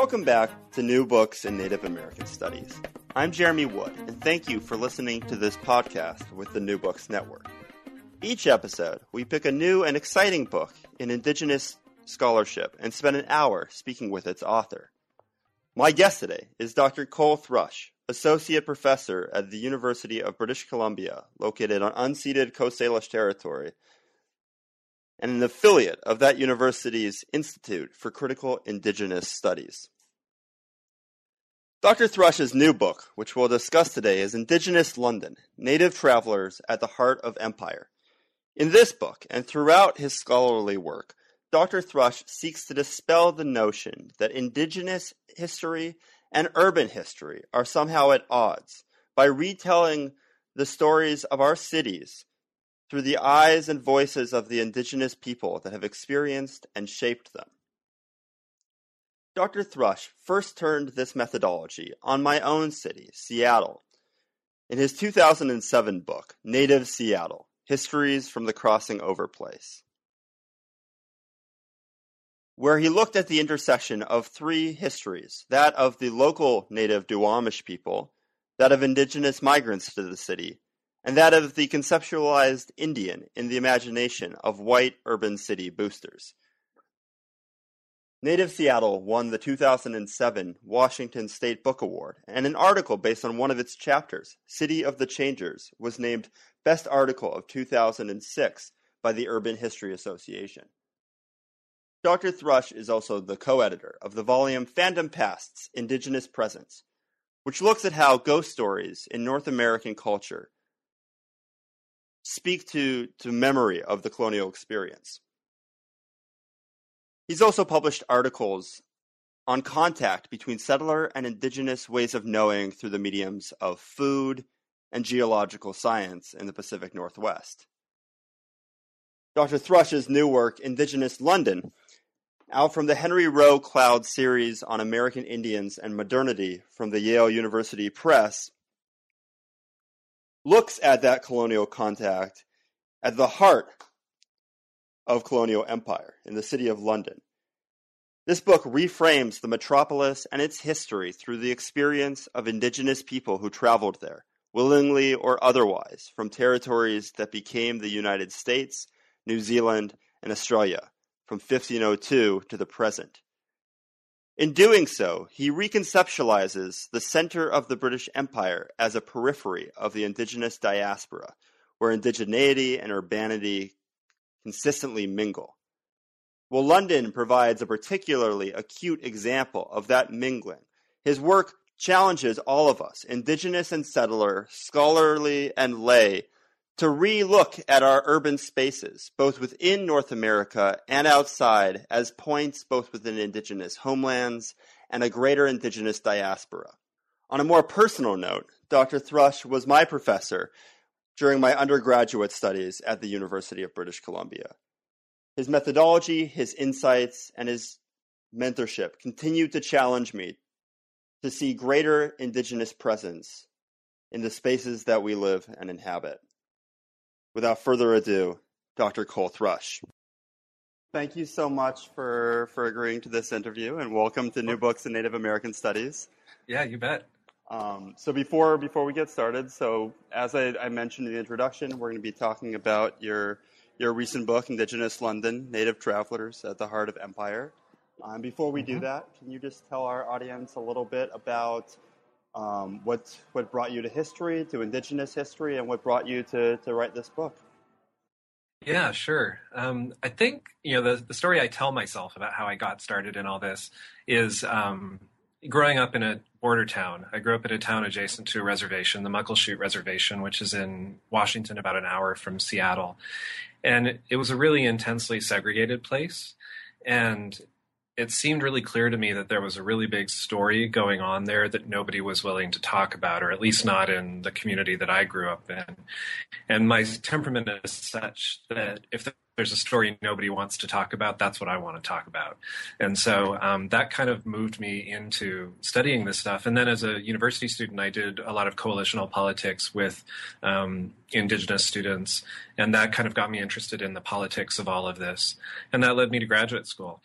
Welcome back to New Books in Native American Studies. I'm Jeremy Wood, and thank you for listening to this podcast with the New Books Network. Each episode, we pick a new and exciting book in Indigenous scholarship and spend an hour speaking with its author. My guest today is Dr. Coll Thrush, Associate Professor at the University of British Columbia, located on unceded Coast Salish territory and an affiliate of that university's Institute for Critical Indigenous Studies. Dr. Thrush's new book, which we'll discuss today, is Indigenous London Native Travelers at the Heart of Empire. In this book, and throughout his scholarly work, Dr. Thrush seeks to dispel the notion that Indigenous history and urban history are somehow at odds by retelling the stories of our cities through the eyes and voices of the Indigenous people that have experienced and shaped them. Dr. Thrush first turned this methodology on my own city, Seattle, in his 2007 book, Native Seattle Histories from the Crossing Over Place, where he looked at the intersection of three histories that of the local native Duwamish people, that of indigenous migrants to the city, and that of the conceptualized Indian in the imagination of white urban city boosters. Native Seattle won the 2007 Washington State Book Award, and an article based on one of its chapters, City of the Changers, was named Best Article of 2006 by the Urban History Association. Dr. Thrush is also the co editor of the volume Phantom Pasts Indigenous Presence, which looks at how ghost stories in North American culture speak to, to memory of the colonial experience. He's also published articles on contact between settler and indigenous ways of knowing through the mediums of food and geological science in the Pacific Northwest. Dr. Thrush's new work, Indigenous London, out from the Henry Roe Cloud series on American Indians and Modernity from the Yale University Press, looks at that colonial contact at the heart of colonial empire in the city of London. This book reframes the metropolis and its history through the experience of indigenous people who traveled there, willingly or otherwise, from territories that became the United States, New Zealand, and Australia from 1502 to the present. In doing so, he reconceptualizes the center of the British Empire as a periphery of the indigenous diaspora, where indigeneity and urbanity consistently mingle. Well, London provides a particularly acute example of that mingling. His work challenges all of us, indigenous and settler, scholarly and lay, to re-look at our urban spaces, both within North America and outside, as points both within indigenous homelands and a greater indigenous diaspora. On a more personal note, Dr. Thrush was my professor during my undergraduate studies at the University of British Columbia. His methodology, his insights, and his mentorship continued to challenge me to see greater Indigenous presence in the spaces that we live and inhabit. Without further ado, Dr. Coll Thrush. Thank you so much for, for agreeing to this interview and welcome to New Books in Native American Studies. Yeah, you bet. Um, so before before we get started, so as I, I, mentioned in the introduction, we're going to be talking about your your recent book, Indigenous London: Native Travelers at the Heart of Empire. Um, before we mm-hmm. do that, can you just tell our audience a little bit about um, what what brought you to history, to Indigenous history, and what brought you to to write this book? Yeah, sure. Um, I think you know the the story I tell myself about how I got started in all this is um, growing up in a border town, I grew up in a town adjacent to a reservation, the Muckleshoot Reservation, which is in Washington, about an hour from Seattle. And it was a really intensely segregated place. And it seemed really clear to me that there was a really big story going on there that nobody was willing to talk about, or at least not in the community that I grew up in. And my temperament is such that if there's a story nobody wants to talk about, that's what I want to talk about. And so um, that kind of moved me into studying this stuff. And then as a university student, I did a lot of coalitional politics with um, indigenous students. And that kind of got me interested in the politics of all of this. And that led me to graduate school.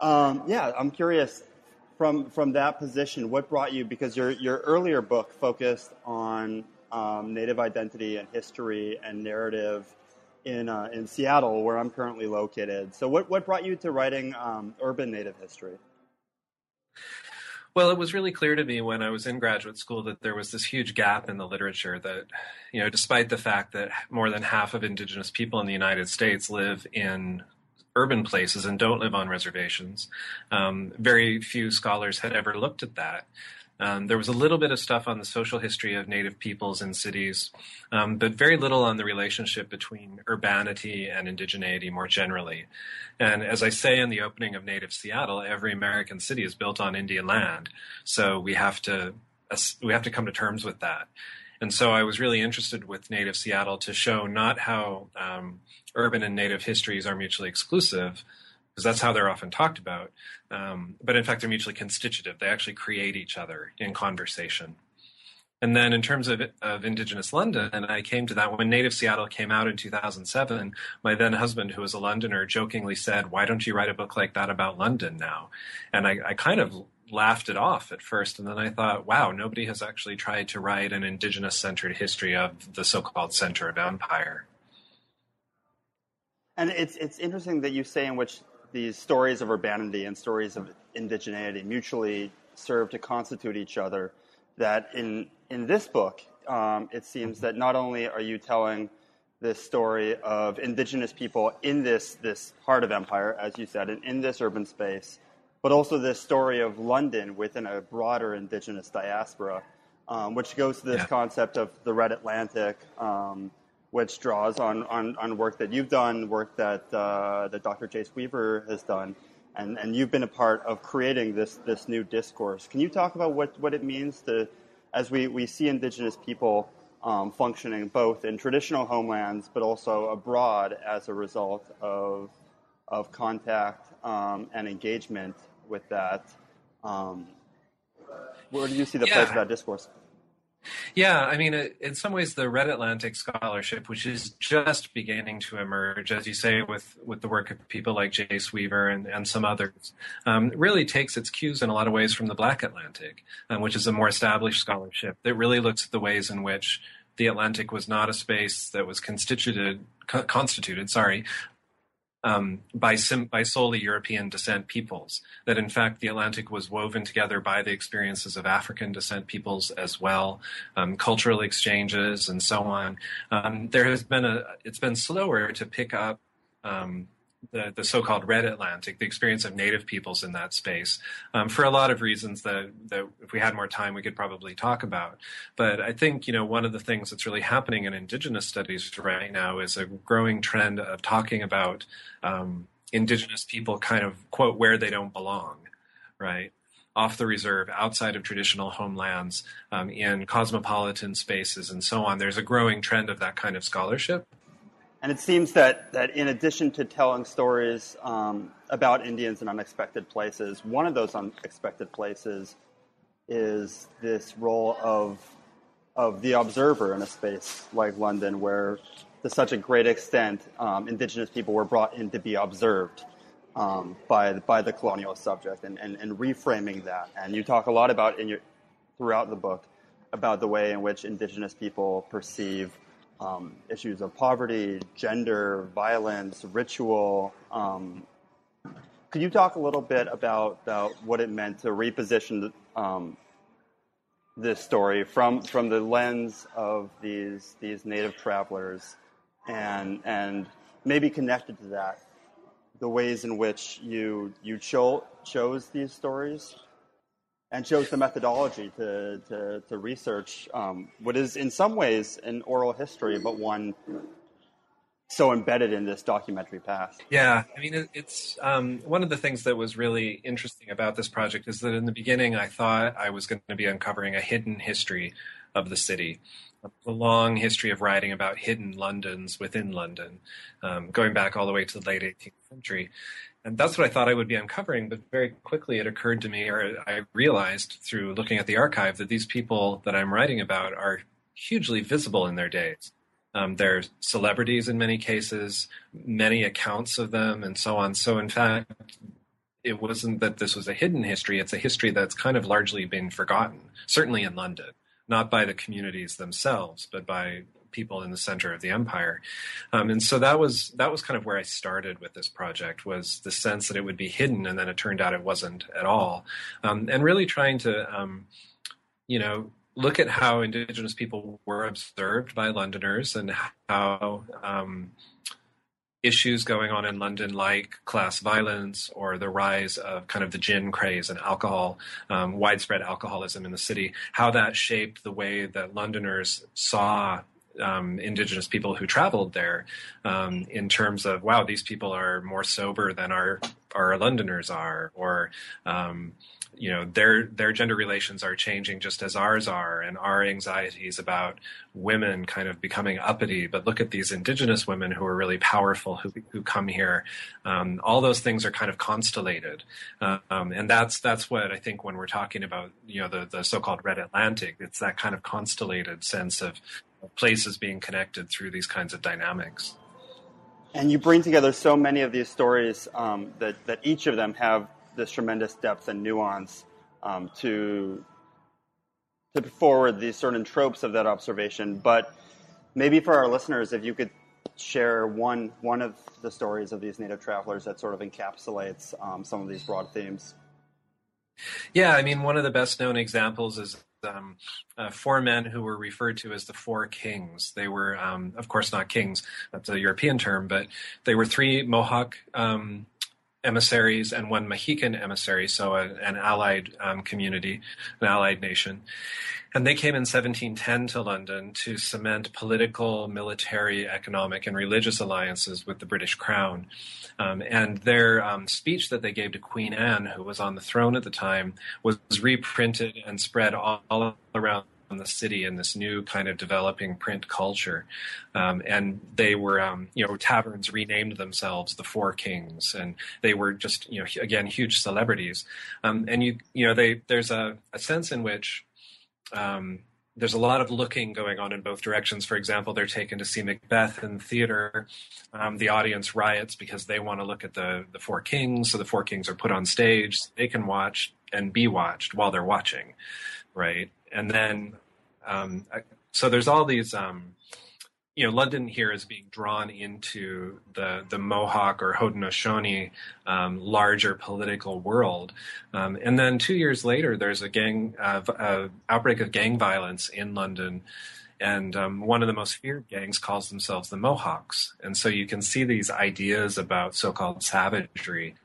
Um, yeah, I'm curious from from that position, what brought you? Because your your earlier book focused on um, Native identity and history and narrative in uh, in Seattle, where I'm currently located. So, what what brought you to writing um, urban Native history? Well, it was really clear to me when I was in graduate school that there was this huge gap in the literature that, you know, despite the fact that more than half of indigenous people in the United States live in urban places and don't live on reservations. Um, very few scholars had ever looked at that. Um, there was a little bit of stuff on the social history of Native peoples in cities, um, but very little on the relationship between urbanity and indigeneity more generally. And as I say in the opening of Native Seattle, every American city is built on Indian land, so we have to we have to come to terms with that. And so I was really interested with Native Seattle to show not how um, urban and native histories are mutually exclusive, because that's how they're often talked about, um, but in fact they're mutually constitutive. They actually create each other in conversation. And then in terms of, of Indigenous London, and I came to that when Native Seattle came out in 2007, my then husband, who was a Londoner, jokingly said, Why don't you write a book like that about London now? And I, I kind of laughed it off at first. And then I thought, wow, nobody has actually tried to write an indigenous centered history of the so called center of empire. And it's, it's interesting that you say in which these stories of urbanity and stories of indigeneity mutually serve to constitute each other. That in, in this book, um, it seems that not only are you telling this story of indigenous people in this, this heart of empire, as you said, and in this urban space, but also this story of London within a broader indigenous diaspora, um, which goes to this yeah. concept of the Red Atlantic, um, which draws on, on, on, work that you've done, work that, uh, that Dr. Jace Weaver has done, and, and you've been a part of creating this, this new discourse. Can you talk about what, what it means to, as we, we see indigenous people um, functioning both in traditional homelands but also abroad as a result of, of contact um, and engagement with that. Um, where do you see the yeah. place of that discourse? Yeah, I mean, in some ways, the Red Atlantic scholarship, which is just beginning to emerge, as you say, with, with the work of people like Jace Weaver and, and some others, um, really takes its cues in a lot of ways from the Black Atlantic, um, which is a more established scholarship that really looks at the ways in which the Atlantic was not a space that was constituted, co- constituted, sorry, um, by, sim- by solely European descent peoples. That in fact the Atlantic was woven together by the experiences of African descent peoples as well, um, cultural exchanges and so on. Um, there has been a it's been slower to pick up um, the, the so-called Red Atlantic, the experience of Native peoples in that space, um, for a lot of reasons that, that if we had more time, we could probably talk about. But I think you know one of the things that's really happening in Indigenous studies right now is a growing trend of talking about um, Indigenous people kind of quote where they don't belong, right? off the reserve, outside of traditional homelands, um, in cosmopolitan spaces, and so on. There's a growing trend of that kind of scholarship. And it seems that, that in addition to telling stories um, about Indians in unexpected places, one of those unexpected places is this role of, of the observer in a space like London, where to such a great extent, um, Indigenous people were brought in to be observed um, by, by the colonial subject and, and, and reframing that. And you talk a lot about in your, throughout the book about the way in which Indigenous people perceive um, issues of poverty, gender, violence, ritual. Um, could you talk a little bit about, about what it meant to reposition um, this story from, from the lens of these, these native travelers and, and maybe connected to that, the ways in which you, you cho- chose these stories? And chose the methodology to, to, to research um, what is in some ways an oral history, but one so embedded in this documentary past. Yeah, I mean, it, it's um, one of the things that was really interesting about this project is that in the beginning I thought I was going to be uncovering a hidden history of the city, a long history of writing about hidden Londons within London, um, going back all the way to the late 18th century. And that's what I thought I would be uncovering, but very quickly it occurred to me, or I realized through looking at the archive, that these people that I'm writing about are hugely visible in their days. Um, they're celebrities in many cases, many accounts of them, and so on. So, in fact, it wasn't that this was a hidden history, it's a history that's kind of largely been forgotten, certainly in London, not by the communities themselves, but by people in the center of the empire. Um, and so that was that was kind of where I started with this project was the sense that it would be hidden, and then it turned out it wasn't at all. Um, and really trying to, um, you know, look at how Indigenous people were observed by Londoners and how um, issues going on in London, like class violence or the rise of kind of the gin craze and alcohol, um, widespread alcoholism in the city, how that shaped the way that Londoners saw um, indigenous people who traveled there um, in terms of wow these people are more sober than our our londoners are or um, you know their their gender relations are changing just as ours are and our anxieties about women kind of becoming uppity. But look at these indigenous women who are really powerful who, who come here. Um, all those things are kind of constellated. Um, and that's that's what i think when we're talking about you know the, the so-called red atlantic it's that kind of constellated sense of places being connected through these kinds of dynamics and you bring together so many of these stories um, that, that each of them have this tremendous depth and nuance um, to to forward these certain tropes of that observation. But maybe for our listeners, if you could share one one of the stories of these native travelers that sort of encapsulates um, some of these broad themes. Yeah, I mean, one of the best known examples is um, uh, four men who were referred to as the Four Kings. They were, um, of course, not kings, that's a European term, but they were three Mohawk um, emissaries and one Mohican emissary, so a, an allied um, community, an allied nation. And they came in 1710 to London to cement political, military, economic, and religious alliances with the British Crown. Um, and their um, speech that they gave to Queen Anne, who was on the throne at the time, was reprinted and spread all, all around the city in this new kind of developing print culture. Um, and they were, um, you know, taverns renamed themselves the Four Kings, and they were just, you know, again, huge celebrities. Um, and you, you know, they there's a, a sense in which um, there's a lot of looking going on in both directions. For example, they're taken to see Macbeth in the theater. Um, the audience riots because they want to look at the the four kings. So the four kings are put on stage. They can watch and be watched while they're watching, right? And then um, so there's all these, um, you know, London here is being drawn into the the Mohawk or Haudenosaunee um, larger political world, um, and then two years later, there's a gang uh, outbreak of gang violence in London. And um, one of the most feared gangs calls themselves the Mohawks. And so you can see these ideas about so called savagery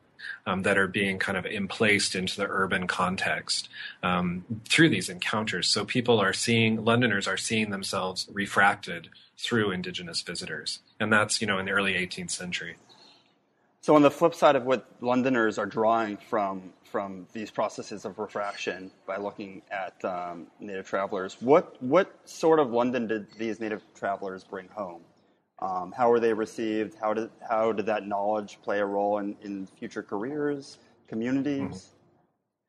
um, that are being kind of emplaced into the urban context um, through these encounters. So people are seeing, Londoners are seeing themselves refracted through indigenous visitors. And that's, you know, in the early 18th century. So on the flip side of what Londoners are drawing from from these processes of refraction by looking at um, native travelers, what what sort of London did these native travelers bring home? Um, how were they received? How did how did that knowledge play a role in, in future careers, communities?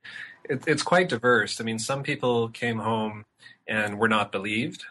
Mm-hmm. It, it's quite diverse. I mean, some people came home and were not believed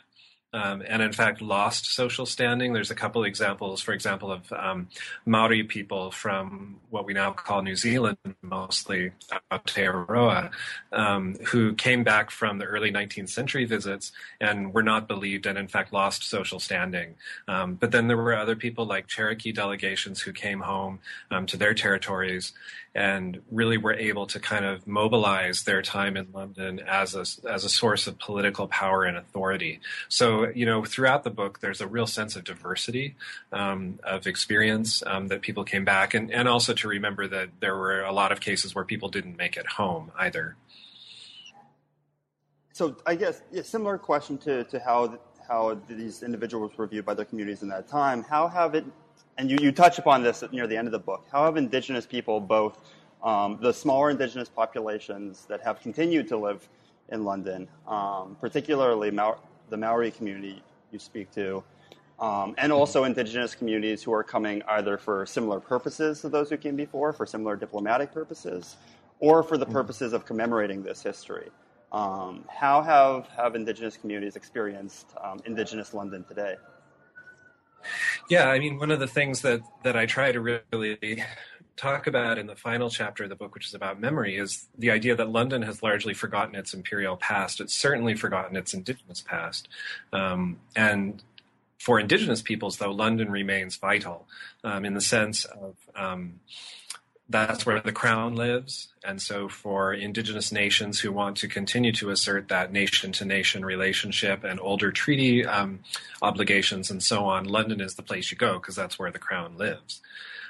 um, and in fact lost social standing. There's a couple examples, for example, of um, Maori people from what we now call New Zealand, mostly Aotearoa, um, who came back from the early 19th century visits and were not believed and in fact lost social standing. Um, but then there were other people like Cherokee delegations who came home um, to their territories and really were able to kind of mobilize their time in London as a, as a source of political power and authority. So, you know, throughout the book, there's a real sense of diversity um, of experience um, that people came back, and, and also to remember that there were a lot of cases where people didn't make it home either. so I guess a similar question to, to how how these individuals were viewed by their communities in that time. How have it, and you, you touch upon this near the end of the book. How have indigenous people, both um, the smaller indigenous populations that have continued to live in London, um, particularly Mau- the Maori community you speak to, um, and also indigenous communities who are coming either for similar purposes to those who came before, for similar diplomatic purposes, or for the mm-hmm. purposes of commemorating this history. Um, how have, have Indigenous communities experienced um, Indigenous London today? Yeah, I mean, one of the things that, that I try to really talk about in the final chapter of the book, which is about memory, is the idea that London has largely forgotten its imperial past. It's certainly forgotten its indigenous past. Um, and for indigenous peoples, though, London remains vital um, in the sense of um, that's where the crown lives. And so, for indigenous nations who want to continue to assert that nation to nation relationship and older treaty um, obligations and so on, London is the place you go because that's where the crown lives.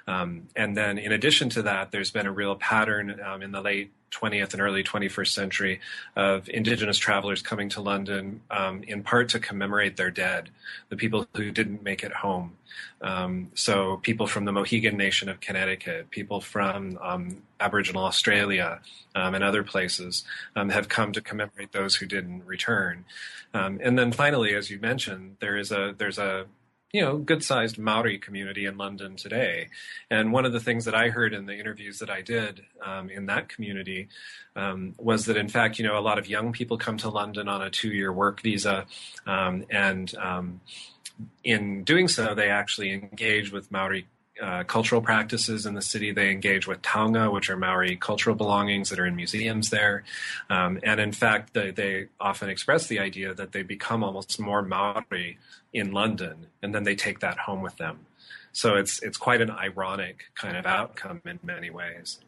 Um, and then, in addition to that, there's been a real pattern um, in the late 20th and early 21st century of indigenous travelers coming to London um, in part to commemorate their dead, the people who didn't make it home. Um, so, people from the Mohegan Nation of Connecticut, people from um, Aboriginal Australia, um, and other places um, have come to commemorate those who didn't return. Um, and then finally, as you mentioned, there is a there's a you know, good sized Maori community in London today. And one of the things that I heard in the interviews that I did um, in that community um, was that, in fact, you know, a lot of young people come to London on a two year work visa. Um, and um, in doing so, they actually engage with Maori uh, cultural practices in the city. They engage with taonga, which are Maori cultural belongings that are in museums there. Um, and in fact, they, they, often express the idea that they become almost more Maori in London, and then they take that home with them. So it's it's quite an ironic kind of outcome in many ways.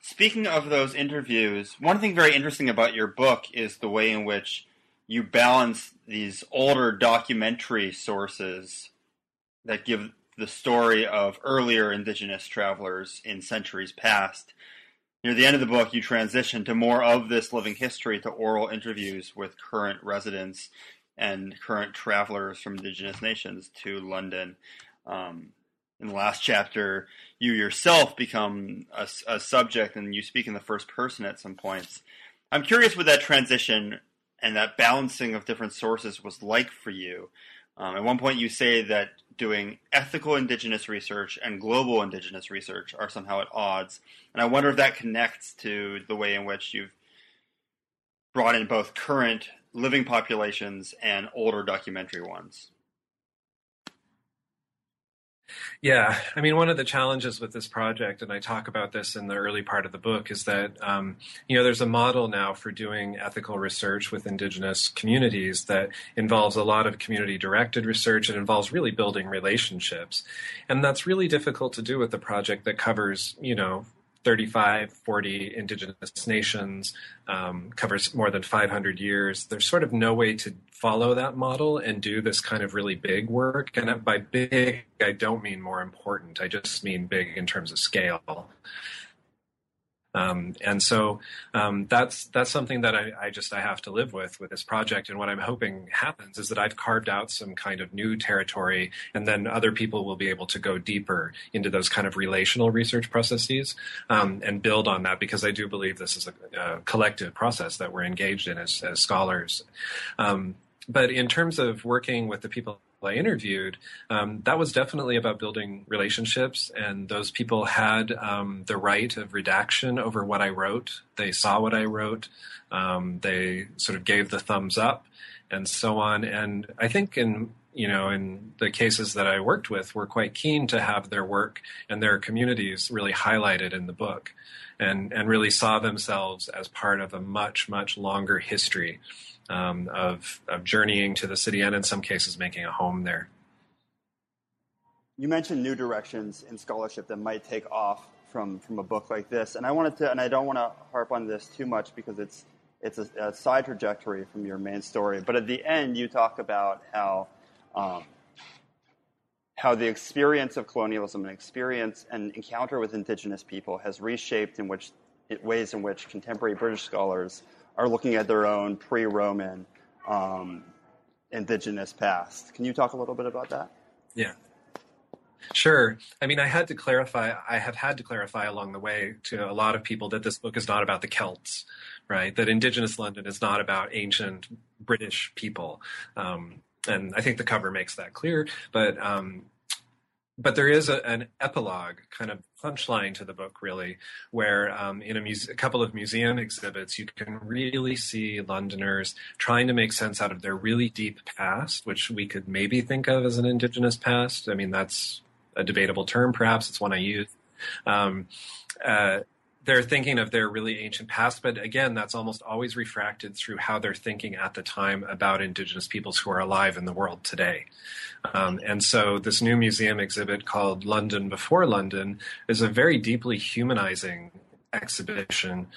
Speaking of those interviews, one thing very interesting about your book is the way in which you balance these older documentary sources that give the story of earlier indigenous travelers in centuries past. Near the end of the book, you transition to more of this living history to oral interviews with current residents and current travelers from indigenous nations to London. Um, in the last chapter, you yourself become a, a, subject and you speak in the first person at some points. I'm curious what that transition and that balancing of different sources was like for you. Um, at one point, you say that doing ethical indigenous research and global indigenous research are somehow at odds. And I wonder if that connects to the way in which you've brought in both current living populations and older documentary ones. Yeah, I mean, one of the challenges with this project, and I talk about this in the early part of the book, is that um, you know there's a model now for doing ethical research with indigenous communities that involves a lot of community-directed research. It involves really building relationships, and that's really difficult to do with a project that covers you know 35, 40 indigenous nations, um, covers more than 500 years. There's sort of no way to follow that model and do this kind of really big work. And by big, I don't mean more important. I just mean big in terms of scale. Um, and so um, that's that's something that I, I, just I have to live with with this project. And what I'm hoping happens is that I've carved out some kind of new territory, and then other people will be able to go deeper into those kind of relational research processes um, and build on that because I do believe this is a, a collective process that we're engaged in as, as scholars. Um, but in terms of working with the people I interviewed, um, that was definitely about building relationships. And those people had um, the right of redaction over what I wrote. They saw what I wrote. Um, they sort of gave the thumbs up and so on. And I think in you know, in the cases that I worked with, were quite keen to have their work and their communities really highlighted in the book, and and really saw themselves as part of a much much longer history um, of, of journeying to the city and in some cases making a home there. You mentioned new directions in scholarship that might take off from, from a book like this, and I wanted to, and I don't want to harp on this too much because it's it's a, a side trajectory from your main story. But at the end, you talk about how um, how the experience of colonialism and experience and encounter with indigenous people has reshaped in which ways in which contemporary British scholars are looking at their own pre-Roman um, indigenous past. Can you talk a little bit about that? Yeah. Sure. I mean, I had to clarify, I have had to clarify along the way to a lot of people that this book is not about the Celts, right? That Indigenous London is not about ancient British people. Um, and I think the cover makes that clear. But um, but there is a, an epilogue kind of punchline to the book really where um, in a, a, couple of museum exhibits you can really see londoners trying to make sense out of their really deep past which we could maybe think of as an indigenous past. I mean that's a debatable term perhaps. It's one i use. Um, uh, they're thinking of their really ancient past, but again, that's almost always refracted through how they're thinking at the time about indigenous peoples who are alive in the world today. Um, and so, this new museum exhibit called London Before London is a very deeply humanizing exhibition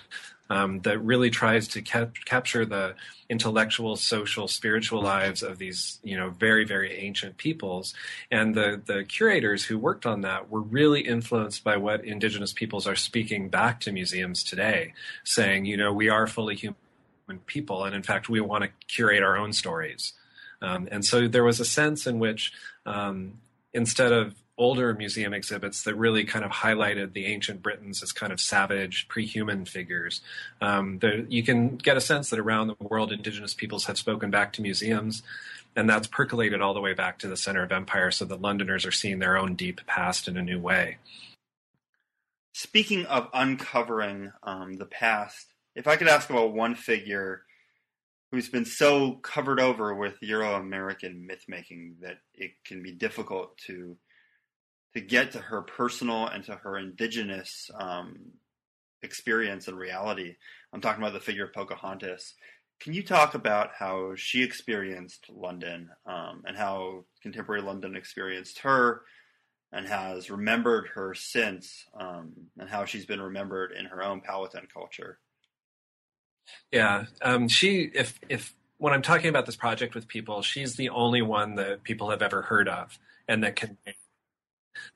um, that really tries to cap- capture the intellectual, social, spiritual lives of these, you know, very, very ancient peoples. And the the curators who worked on that were really influenced by what indigenous peoples are speaking back to museums today, saying, you know, we are fully human people, and in fact, we want to curate our own stories. Um, and so there was a sense in which um, instead of older museum exhibits that really kind of highlighted the ancient Britons as kind of savage, pre-human figures. Um, you can get a sense that around the world, indigenous peoples have spoken back to museums, and that's percolated all the way back to the center of empire, so that Londoners are seeing their own deep past in a new way. Speaking of uncovering um, the past, if I could ask about one figure who's been so covered over with Euro American myth making that it can be difficult to to get to her personal and to her indigenous um, experience and reality. I'm talking about the figure of Pocahontas. Can you talk about how she experienced London um, and how contemporary London experienced her and has remembered her since um, and how she's been remembered in her own Powhatan culture? Yeah, um, she if if when I'm talking about this project with people, she's the only one that people have ever heard of and that can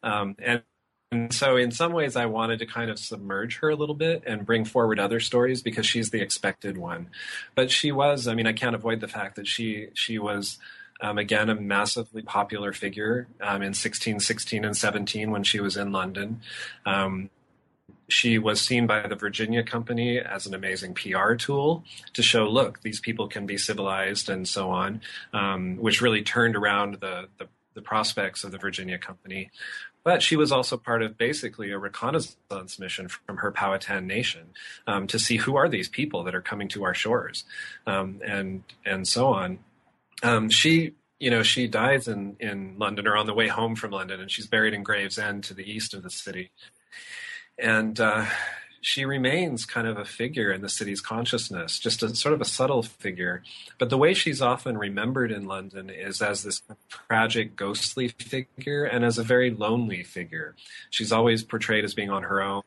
um, and, and so, in some ways, I wanted to kind of submerge her a little bit and bring forward other stories because she's the expected one. But she was, I mean, I can't avoid the fact that she she was. Um, again, a massively popular figure um, in 16, 16, and 17 when she was in London. Um, she was seen by the Virginia Company as an amazing PR tool to show, look, these people can be civilized and so on, um, which really turned around the, the the prospects of the Virginia Company. But she was also part of basically a reconnaissance mission from her Powhatan nation um, to see who are these people that are coming to our shores, um, and and so on. Um, she, you know, she dies in in London or on the way home from London, and she's buried in Gravesend to the east of the city. And uh, she remains kind of a figure in the city's consciousness, just a sort of a subtle figure. But the way she's often remembered in London is as this tragic, ghostly figure and as a very lonely figure. She's always portrayed as being on her own,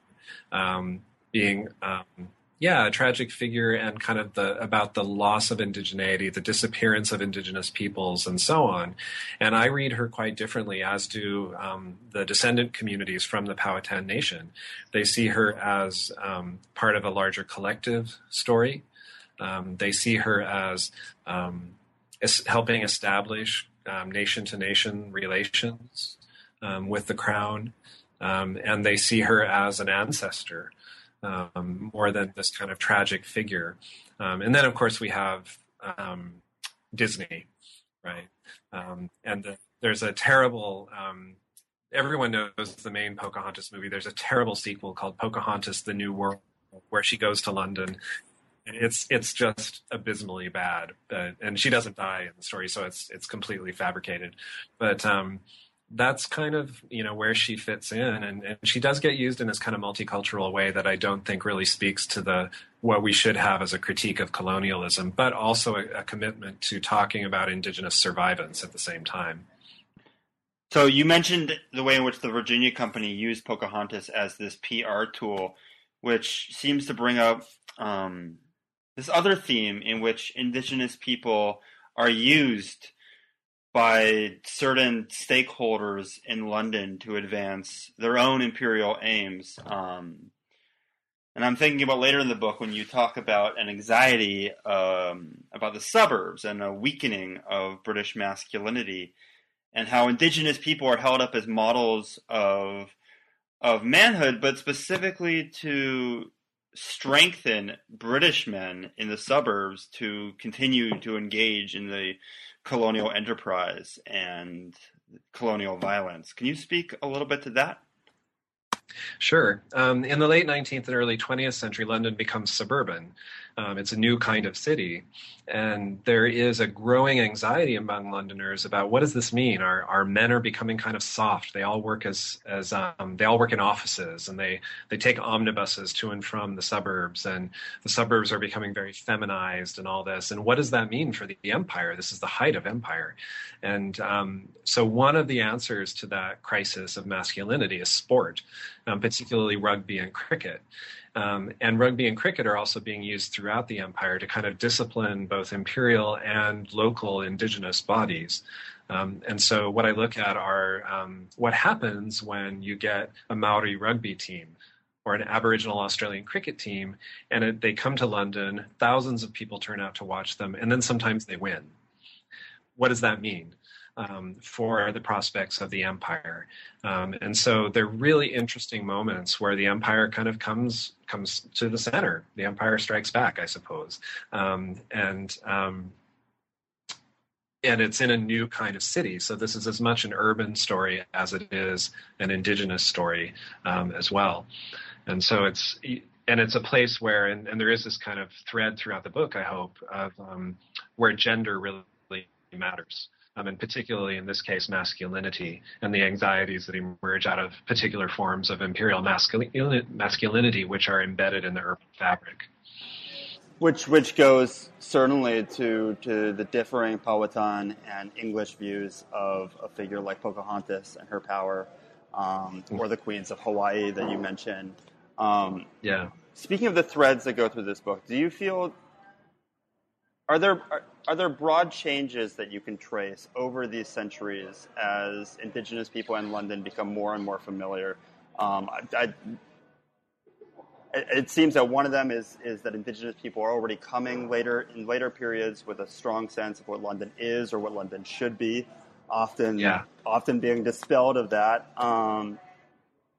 um, being um, yeah, a tragic figure and kind of the about the loss of indigeneity, the disappearance of indigenous peoples, and so on. And I read her quite differently, as do um, the descendant communities from the Powhatan Nation. They see her as um, part of a larger collective story. Um, they see her as um, helping establish nation to nation relations um, with the crown, um, and they see her as an ancestor um, more than this kind of tragic figure. Um, and then, of course, we have um, Disney, right? Um, and the, there's a terrible. Um, everyone knows the main Pocahontas movie. There's a terrible sequel called Pocahontas: The New World, where she goes to London. It's it's just abysmally bad, but, and she doesn't die in the story, so it's it's completely fabricated. But um, that's kind of you know where she fits in. And, and, she does get used in this kind of multicultural way that i don't think really speaks to the what we should have as a critique of colonialism but also a, a commitment to talking about indigenous survivance at the same time. So you mentioned the way in which the virginia company used pocahontas as this pr tool which seems to bring up um, this other theme in which indigenous people are used by certain stakeholders in London to advance their own imperial aims. Um, And I'm thinking about later in the book when you talk about an anxiety um, about the suburbs and a weakening of British masculinity, and how indigenous people are held up as models of of manhood, but specifically to strengthen British men in the suburbs to continue to engage in the colonial enterprise and colonial violence. Can you speak a little bit to that? Sure. Um, in the late 19th and early 20th century, London becomes suburban. Um, it's a new kind of city. And there is a growing anxiety among Londoners about what does this mean? Our, our men are becoming kind of soft. They all work as, as um, they all work in offices and they, they take omnibuses to and from the suburbs. And the suburbs are becoming very feminized and all this. And what does that mean for the, empire? This is the height of empire. And um, so one of the answers to that crisis of masculinity is sport, um, particularly rugby and cricket. Um, and rugby and cricket are also being used throughout the empire to kind of discipline both imperial and local indigenous bodies. Um, and so, what I look at are um, what happens when you get a Maori rugby team or an Aboriginal Australian cricket team, and it, they come to London, thousands of people turn out to watch them, and then sometimes they win. What does that mean? Um, for the prospects of the empire. Um, and so they're really interesting moments where the empire kind of comes comes to the center. The empire strikes back, I suppose, um, and um, and it's in a new kind of city. So this is as much an urban story as it is an indigenous story um, as well. And so it's and it's a place where and, and, there is this kind of thread throughout the book. I hope of um, where gender really matters um, and particularly in this case, masculinity and the anxieties that emerge out of particular forms of imperial masculinity, which are embedded in the urban fabric. Which, which goes certainly to, to the differing Powhatan and English views of a figure like Pocahontas and her power, um, or the queens of Hawaii that you mentioned. Um, yeah. Speaking of the threads that go through this book, do you feel are there are, are there broad changes that you can trace over these centuries as Indigenous people in London become more and more familiar? Um, I, I, it seems that one of them is is that Indigenous people are already coming later in later periods with a strong sense of what London is or what London should be, often yeah. often being dispelled of that. Um,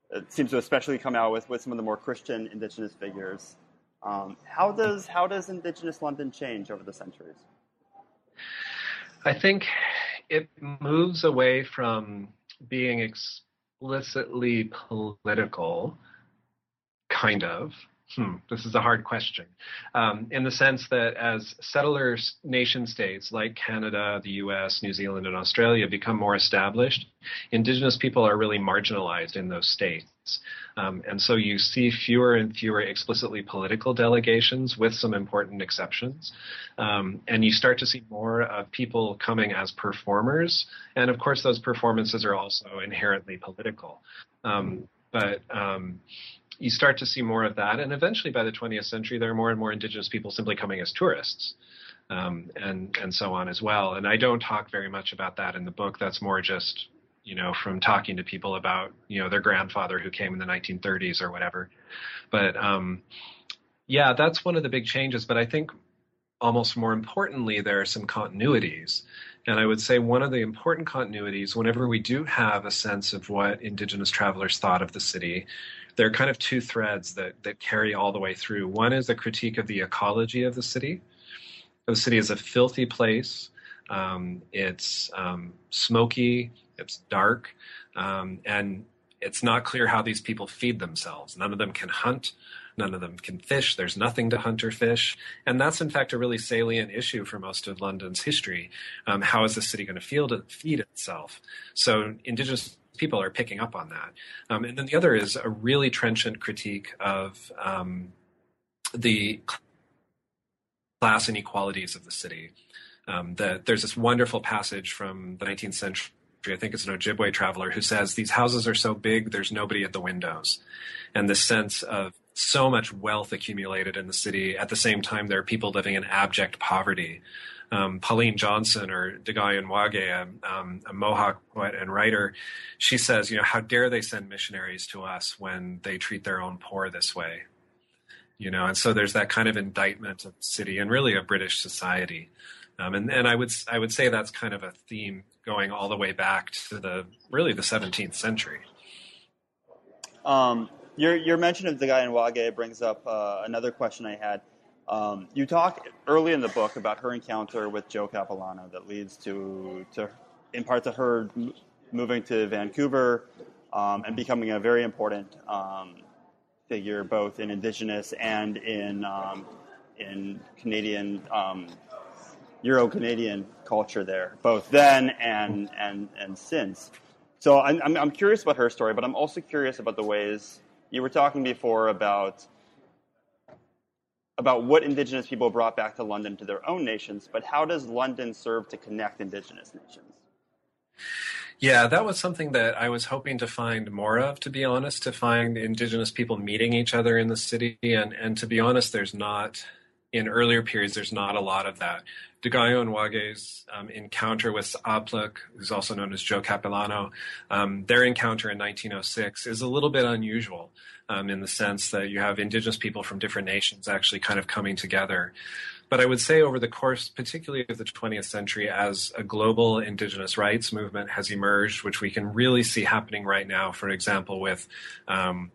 it seems to especially come out with, with some of the more Christian Indigenous figures. Um, how does how does Indigenous London change over the centuries? I think it moves away from being explicitly political, kind of. Hmm, this is a hard question. Um, in the sense that as settler nation states like Canada, the US, New Zealand, and Australia become more established, Indigenous people are really marginalized in those states. Um, and so you see fewer and fewer explicitly political delegations with some important exceptions. Um, and you start to see more of people coming as performers. And of course, those performances are also inherently political. Um, but um, you start to see more of that. And eventually, by the 20th century, there are more and more indigenous people simply coming as tourists. Um, and and so on as well. And I don't talk very much about that in the book. That's more just you know, from talking to people about, you know, their grandfather who came in the 1930s or whatever. But um, yeah, that's one of the big changes. But I think almost more importantly, there are some continuities. And I would say one of the important continuities, whenever we do have a sense of what Indigenous travelers thought of the city, there are kind of two threads that, that carry all the way through. One is a critique of the ecology of the city. The city is a filthy place. Um, it's um, smoky. It's dark, um, and it's not clear how these people feed themselves. None of them can hunt. None of them can fish. There's nothing to hunt or fish. And that's, in fact, a really salient issue for most of London's history. Um, how is the city going to feed itself? So, Indigenous people are picking up on that. Um, and then the other is a really trenchant critique of um, the class inequalities of the city. Um, there's this wonderful passage from the 19th century I think it's an Ojibwe traveler who says these houses are so big, there's nobody at the windows. And the sense of so much wealth accumulated in the city. At the same time, there are people living in abject poverty. Um, Pauline Johnson or Tekahionwake, a, um, a Mohawk poet and writer, she says, you know, how dare they send missionaries to us when they treat their own poor this way? you know, and so there's that kind of indictment of the city and really of British society. Um, and, and I would I would say that's kind of a theme going all the way back to the really the 17th century. Um, your your mention of Tekahionwake brings up uh, another question I had. Um, you talk early in the book about her encounter with Joe Capilano that leads to to in part to her moving to Vancouver um, and becoming a very important um, figure both in Indigenous and in um, in Canadian um, Euro Canadian culture there, both then and and and since. So I'm, I'm, curious about her story, but I'm also curious about the ways you were talking before about about what Indigenous people brought back to London to their own nations, but how does London serve to connect Indigenous nations? Yeah, that was something that I was hoping to find more of, to be honest, to find Indigenous people meeting each other in the city. And, and to be honest, there's not, in earlier periods, there's not a lot of that. Tekahionwake's um, encounter with Apluk, who's also known as Joe Capilano, um, their encounter in 1906 is a little bit unusual um, in the sense that you have indigenous people from different nations actually kind of coming together. But I would say over the course, particularly of the 20th century, as a global indigenous rights movement has emerged, which we can really see happening right now, for example, with um,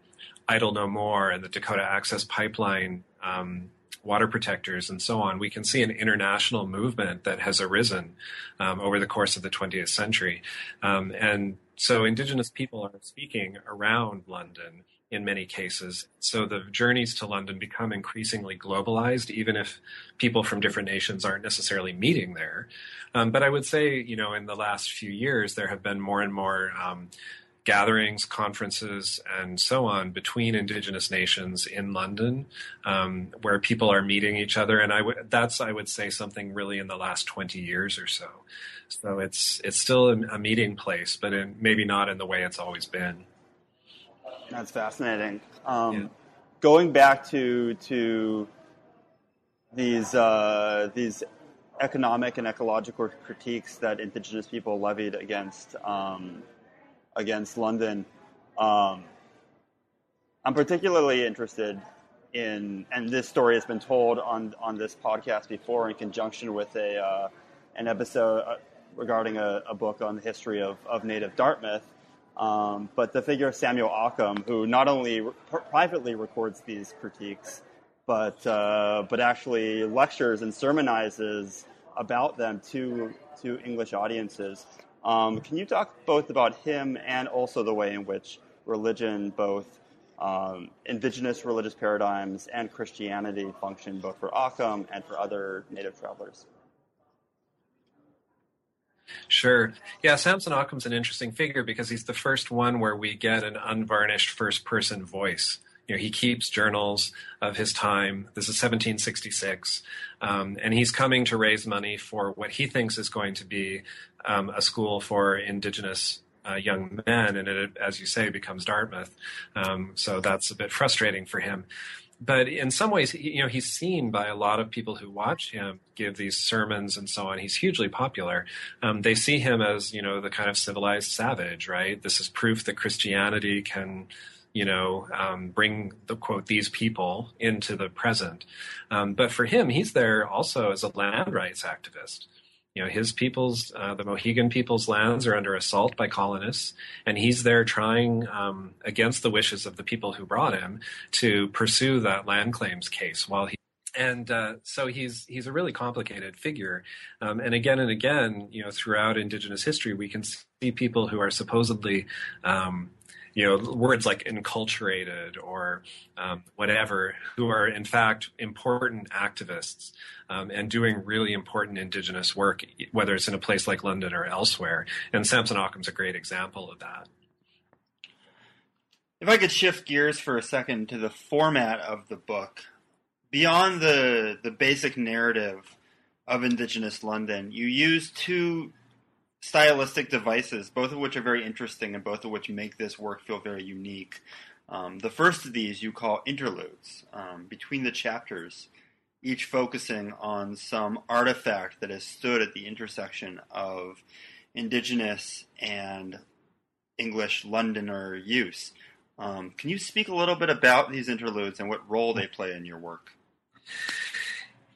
Idle No More and the Dakota Access Pipeline um, water protectors and so on, we can see an international movement that has arisen um, over the course of the 20th century. Um, and so indigenous people are speaking around London in many cases. So the journeys to London become increasingly globalized, even if people from different nations aren't necessarily meeting there. Um, but I would say, you know, in the last few years, there have been more and more um, gatherings, conferences, and so on between Indigenous nations in London, um, where people are meeting each other. And I w- that's, I would say, something really in the last 20 years or so. So it's it's still a, a meeting place, but in, maybe not in the way it's always been. That's fascinating. Um, yeah. Going back to to these uh, these economic and ecological critiques that Indigenous people levied against um, against London. Um, I'm particularly interested in, and this story has been told on on this podcast before in conjunction with a uh, an episode uh, regarding a, a, book on the history of, of native Dartmouth. Um, but the figure of Samuel Occom, who not only re- privately records these critiques, but uh, but actually lectures and sermonizes about them to to English audiences. Um, can you talk both about him and also the way in which religion, both um, indigenous religious paradigms and Christianity, function both for Occom and for other native travelers? Sure. Yeah, Samson Occom's an interesting figure because he's the first one where we get an unvarnished first person voice. You know, he keeps journals of his time. This is 1766, um, and he's coming to raise money for what he thinks is going to be um, a school for indigenous uh, young men, and it, as you say, becomes Dartmouth. Um, so that's a bit frustrating for him. But in some ways, you know, he's seen by a lot of people who watch him give these sermons and so on. He's hugely popular. Um, they see him as, you know, the kind of civilized savage, right? This is proof that Christianity can you know, um, bring the quote these people into the present. Um, but for him, he's there also as a land rights activist. You know, his people's, uh, the Mohegan people's lands are under assault by colonists, and he's there trying, um, against the wishes of the people who brought him, to pursue that land claims case while he and uh, so he's he's a really complicated figure. Um, and again and again, you know, throughout Indigenous history, we can see people who are supposedly um, you know words like enculturated or um, whatever who are in fact important activists um, and doing really important indigenous work whether it's in a place like london or elsewhere. And samson occom's a great example of that. If i could shift gears for a second to the format of the book beyond the the basic narrative of indigenous london you use two stylistic devices, both of which are very interesting and both of which make this work feel very unique. Um, the first of these you call interludes um, between the chapters, each focusing on some artifact that has stood at the intersection of indigenous and English Londoner use. Um, can you speak a little bit about these interludes and what role they play in your work?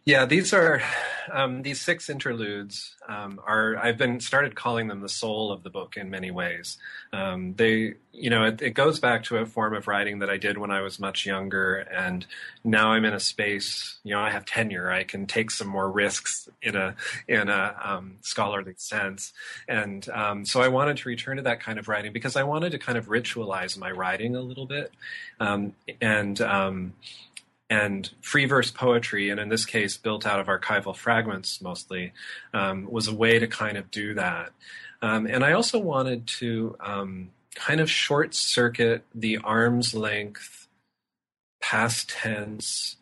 Yeah, these are um, these six interludes um, are I've been started calling them the soul of the book in many ways. Um, they, you know, it, it, goes back to a form of writing that I did when I was much younger, and now I'm in a space. You know, I have tenure. I can take some more risks in a in a um, scholarly sense, and um, so I wanted to return to that kind of writing because I wanted to kind of ritualize my writing a little bit, um, and and free verse poetry, and in this case, built out of archival fragments mostly, um, was a way to kind of do that. Um, and I also wanted to um, kind of short circuit the arm's length, past tense,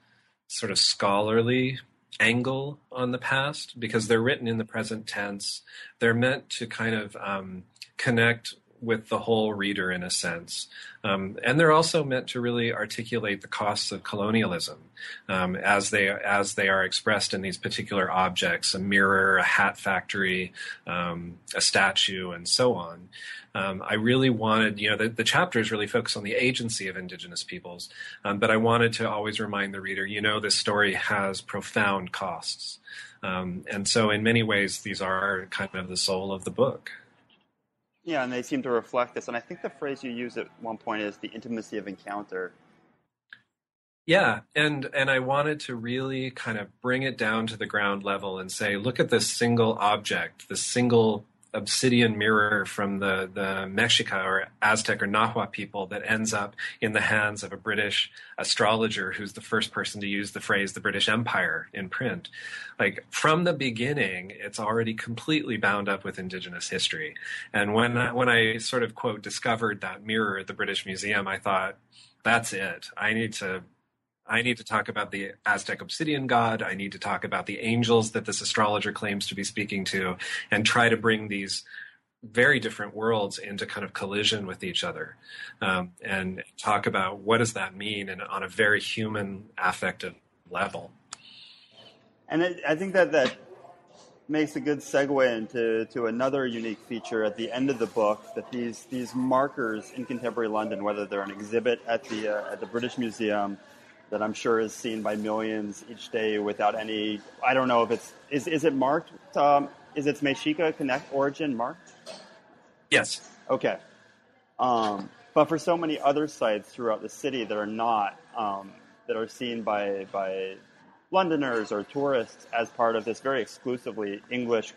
sort of scholarly angle on the past because they're written in the present tense. They're meant to kind of um, connect with the whole reader in a sense. Um, and they're also meant to really articulate the costs of colonialism um, as they as they are expressed in these particular objects: a mirror, a hat factory, um, a statue, and so on. Um, I really wanted, you know, the, the, chapters really focus on the agency of Indigenous peoples, um, but I wanted to always remind the reader, you know, this story has profound costs. Um, and so, in many ways, these are kind of the soul of the book. Yeah, and they seem to reflect this. And I think the phrase you use at one point is the intimacy of encounter. Yeah, and and I wanted to really kind of bring it down to the ground level and say, look at this single object, this single obsidian mirror from the, the Mexica or Aztec or Nahua people that ends up in the hands of a British astrologer who's the first person to use the phrase the British Empire in print. Like from the beginning, it's already completely bound up with indigenous history. And when I, when I sort of quote discovered that mirror at the British Museum, I thought, that's it. I need to I need to talk about the Aztec obsidian god. I need to talk about the angels that this astrologer claims to be speaking to and try to bring these very different worlds into kind of collision with each other um, and talk about what does that mean and on a very human affective level. And it, I think that that makes a good segue into to another unique feature at the end of the book that these these markers in contemporary London, whether they're an exhibit at the uh, at the British Museum that I'm sure is seen by millions each day without any. I don't know if it's is is it marked? Um, is its Mexica Connect origin marked? Yes. Okay. Um, but for so many other sites throughout the city that are not um, that are seen by by Londoners or tourists as part of this very exclusively English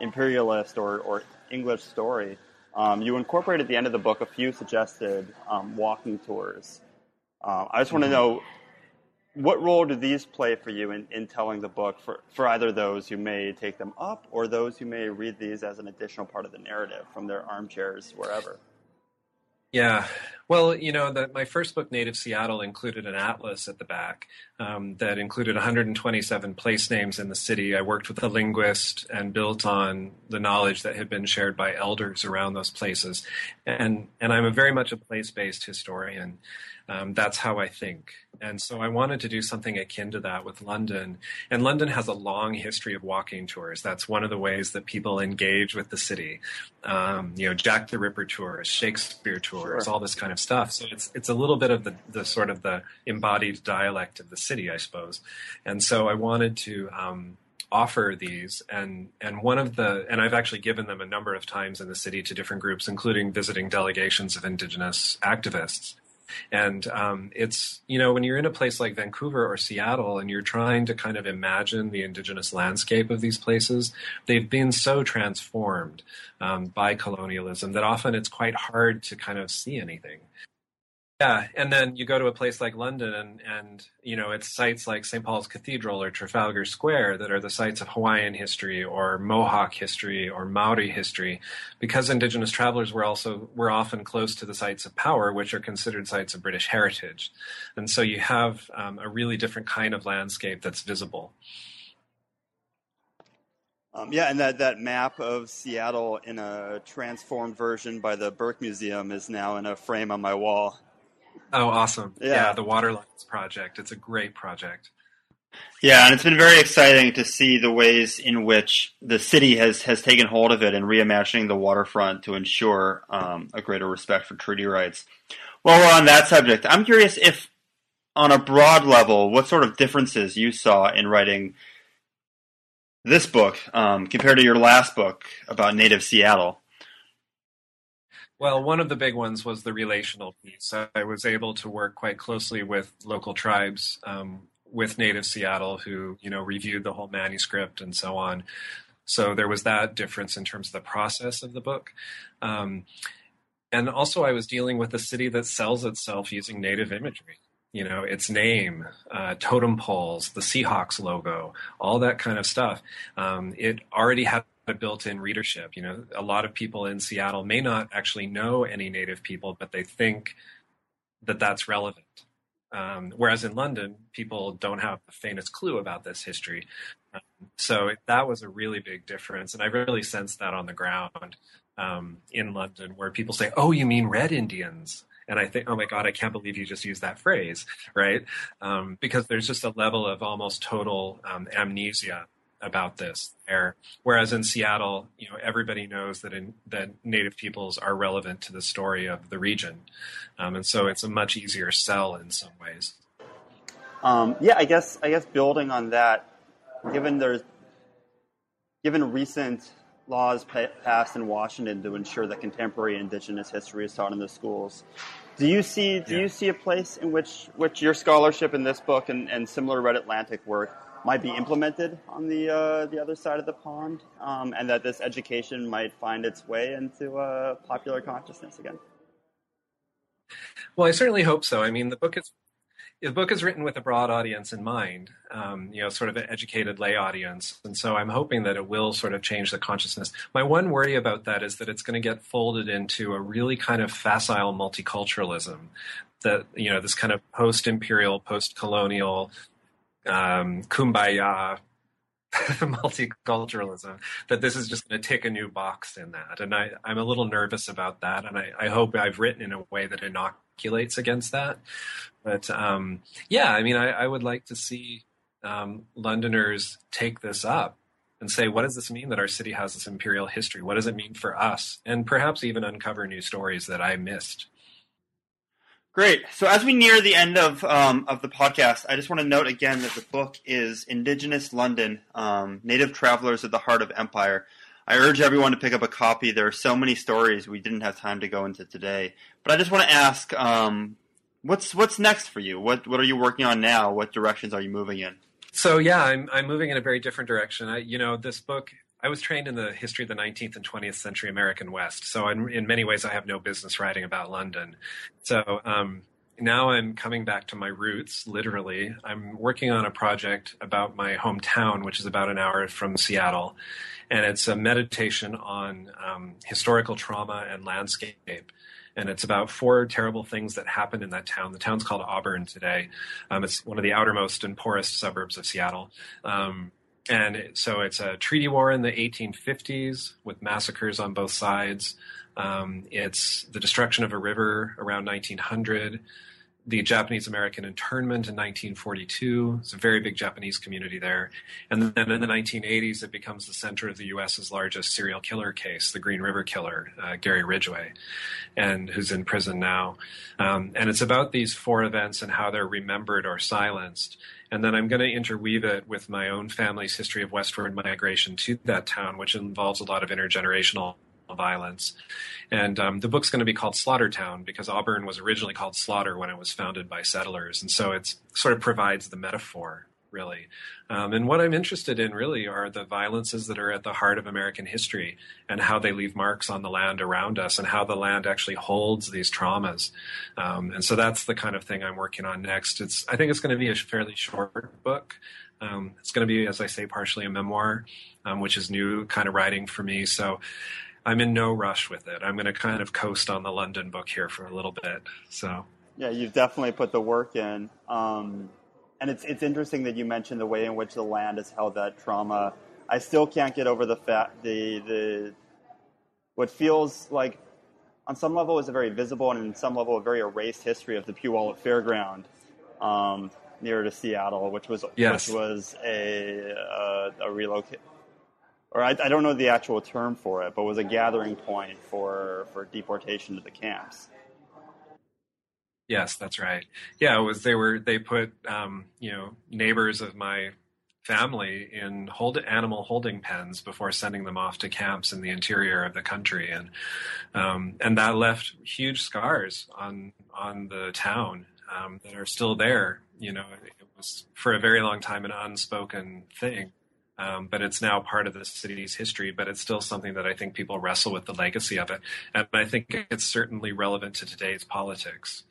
imperialist or, or English story, um, you incorporate at the end of the book a few suggested um, walking tours. Uh, I just want to mm-hmm. know what role do these play for you in, in telling the book for, for either those who may take them up or those who may read these as an additional part of the narrative from their armchairs wherever? Yeah. Well, you know, that my first book, Native Seattle, included an atlas at the back um, that included 127 place names in the city. I worked with a linguist and built on the knowledge that had been shared by elders around those places. And and I'm a very much a place-based historian. Um, that's how I think. And so I wanted to do something akin to that with London. And London has a long history of walking tours. That's one of the ways that people engage with the city. Um, you know, Jack the Ripper tours, Shakespeare tours, sure. all this kind of stuff. So it's it's a little bit of the, the sort of the embodied dialect of the city, I suppose. And so I wanted to um, offer these and and one of the and I've actually given them a number of times in the city to different groups including visiting delegations of indigenous activists and um, it's, you know, when you're in a place like Vancouver or Seattle and you're trying to kind of imagine the indigenous landscape of these places, they've been so transformed um, by colonialism that often it's quite hard to kind of see anything. Yeah, and then you go to a place like London, and and you know it's sites like St. Paul's Cathedral or Trafalgar Square that are the sites of Hawaiian history or Mohawk history or Maori history, because Indigenous travelers were also were often close to the sites of power, which are considered sites of British heritage, and so you have um, a really different kind of landscape that's visible. Um, yeah, and that, that map of Seattle in a transformed version by the Burke Museum is now in a frame on my wall. Oh, awesome. Yeah. yeah, the Waterlines project. It's a great project. Yeah, and it's been very exciting to see the ways in which the city has, has taken hold of it and reimagining the waterfront to ensure um, a greater respect for treaty rights. Well, we're on that subject. I'm curious if, on a broad level, what sort of differences you saw in writing this book um, compared to your last book about native Seattle. Well, one of the big ones was the relational piece. I was able to work quite closely with local tribes um, with Native Seattle who, you know, reviewed the whole manuscript and so on. So there was that difference in terms of the process of the book. Um, and also, I was dealing with a city that sells itself using native imagery you know, its name, uh, totem poles, the Seahawks logo, all that kind of stuff. Um, it already had a built-in readership. You know, a lot of people in Seattle may not actually know any Native people, but they think that that's relevant. Um, whereas in London, people don't have the faintest clue about this history. Um, so that was a really big difference, and I really sensed that on the ground um, in London, where people say, "Oh, you mean Red Indians?" and I think, oh my God, I can't believe you just used that phrase, right? Um, because there's just a level of almost total um, amnesia about this there. Whereas in Seattle, you know, everybody knows that in, that Native peoples are relevant to the story of the region, um, and so it's a much easier sell in some ways. Um, yeah, I guess I guess building on that, given there's given recent laws passed in Washington to ensure that contemporary Indigenous history is taught in the schools. Do you see do yeah. you see a place in which which your scholarship in this book and, and similar Red Atlantic work might be implemented on the uh, the other side of the pond, um, and that this education might find its way into uh, popular consciousness again? Well, I certainly hope so. I mean, the book is the book is written with a broad audience in mind, um, you know, sort of an educated lay audience. And so I'm hoping that it will sort of change the consciousness. My one worry about that is that it's going to get folded into a really kind of facile multiculturalism that, you know, this kind of post imperial, post colonial, um, kumbaya multiculturalism that this is just going to tick a new box in that. And I, i'm a little nervous about that and I, I hope i've written in a way that inoculates against that. But um, yeah i mean I, I, would like to see um, londoners take this up and say what does this mean that our city has this imperial history? What does it mean for us? And perhaps even uncover new stories that i missed Great. So as we near the end of um, of the podcast, I just want to note again that the book is Indigenous London: um, Native Travelers at the Heart of Empire. I urge everyone to pick up a copy. There are so many stories we didn't have time to go into today, but I just want to ask, um, what's what's next for you? What what are you working on now? What directions are you moving in? So yeah, I'm I'm moving in a very different direction. I, you know, this book I was trained in the history of the 19th and 20th century American West, so in, in many ways I have no business writing about London. So um, now I'm coming back to my roots, literally. I'm working on a project about my hometown, which is about an hour from Seattle, and it's a meditation on um, historical trauma and landscape and it's about four terrible things that happened in that town. The town's called Auburn today. Um, it's one of the outermost and poorest suburbs of Seattle. Um, and so it's a treaty war in the 1850s with massacres on both sides. Um, it's the destruction of a river around 1900 the Japanese American internment in 1942. It's a very big Japanese community there. And then in the 1980s, it becomes the center of the U.S.'s largest serial killer case, the Green River Killer, uh, Gary Ridgway, and who's in prison now. Um, and it's about these four events and how they're remembered or silenced. And then I'm going to interweave it with my own family's history of westward migration to that town, which involves a lot of intergenerational violence. And um, the book's going to be called Slaughtertown because Auburn was originally called Slaughter when it was founded by settlers. And so it sort of provides the metaphor, really. Um, and what I'm interested in really are the violences that are at the heart of American history and how they leave marks on the land around us and how the land actually holds these traumas. Um, and so that's the kind of thing I'm working on next. It's, I think it's going to be a fairly short book. Um, it's going to be, as I say, partially a memoir, um, which is new kind of writing for me. So I'm in no rush with it. I'm going to kind of coast on the London book here for a little bit. So yeah, you've definitely put the work in. Um, and it's it's interesting that you mentioned the way in which the land has held that trauma. I still can't get over the fact the the what feels like on some level is a very visible and in some level a very erased history of the Puyallup Fairground um, near to Seattle, which was yes. which was a a, a relocate or I, I, don't know the actual term for it, but it was a gathering point for, for deportation to the camps. Yes, that's right. Yeah, it was they were they put um, you know neighbors of my family in hold animal holding pens before sending them off to camps in the interior of the country, and um, and that left huge scars on on the town um, that are still there. You know, it was for a very long time an unspoken thing. Um, but it's now part of the city's history. But it's still something that I think people wrestle with the legacy of it, and I think it's certainly relevant to today's politics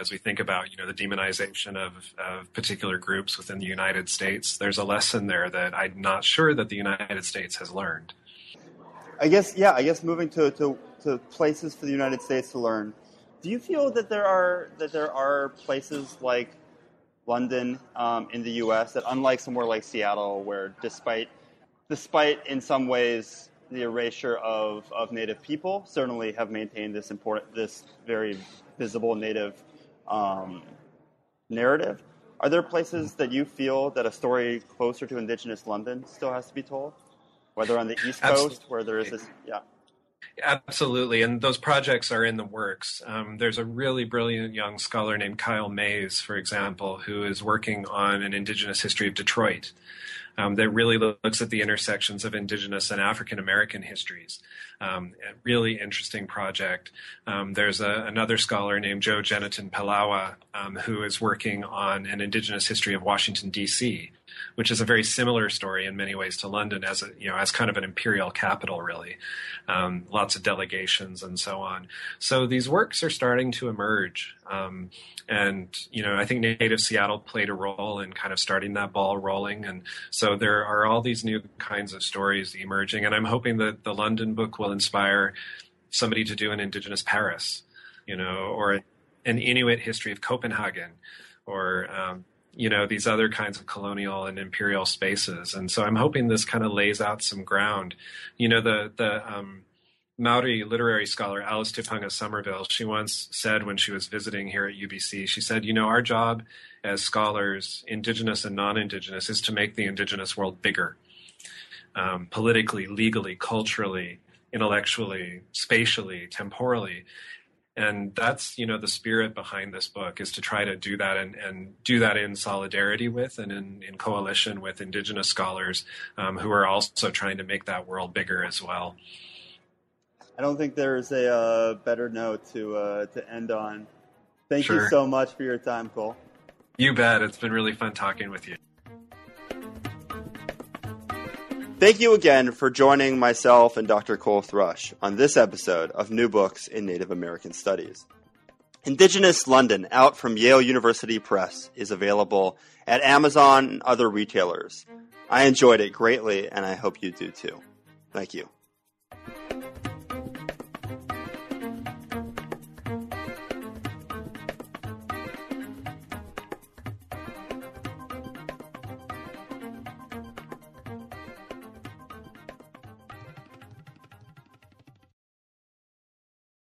as we think about you know the demonization of, of particular groups within the United States, there's a lesson there that I'm not sure that the United States has learned. I guess yeah, I guess moving to, to, to places for the United States to learn. Do you feel that there are that there are places like London um, in the U.S. that, unlike somewhere like Seattle, where despite despite in some ways the erasure of, of Native people, certainly have maintained this important this very visible Native um, narrative. Are there places that you feel that a story closer to Indigenous London still has to be told? Whether on the East Absolutely. Coast, where there is this, yeah. Absolutely, and those projects are in the works. Um, there's a really brilliant young scholar named Kyle Mays, for example, who is working on an Indigenous history of Detroit um, that really looks at the intersections of Indigenous and African American histories. Um, a really interesting project. Um, there's a, another scholar named Joe Genetin-Pilawa um, who is working on an Indigenous history of Washington, D.C which is a very similar story in many ways to London as a you know as kind of an imperial capital, really. Um, lots of delegations and so on. So these works are starting to emerge, um, and you know I think Native Seattle played a role in kind of starting that ball rolling, and so there are all these new kinds of stories emerging, and I'm hoping that the London book will inspire somebody to do an Indigenous Paris, you know, or an Inuit history of Copenhagen, or um, you know these other kinds of colonial and imperial spaces. And so i'm hoping this kind of lays out some ground. You know the the um, maori literary scholar Alice Te Punga Somerville she once said when she was visiting here at ubc she said you know our job as scholars indigenous and non-indigenous is to make the indigenous world bigger um, politically legally culturally intellectually spatially temporally and that's you know the spirit behind this book is to try to do that and, and do that in solidarity with and in, in coalition with indigenous scholars um, who are also trying to make that world bigger as well. I don't think there's a uh, better note to uh, to end on. Thank sure. you so much for your time Coll. You bet. It's been really fun talking with you Thank you again for joining myself and Dr. Coll Thrush on this episode of New Books in Native American Studies. Indigenous London, out from Yale University Press, is available at Amazon and other retailers. I enjoyed it greatly, and I hope you do too. Thank you.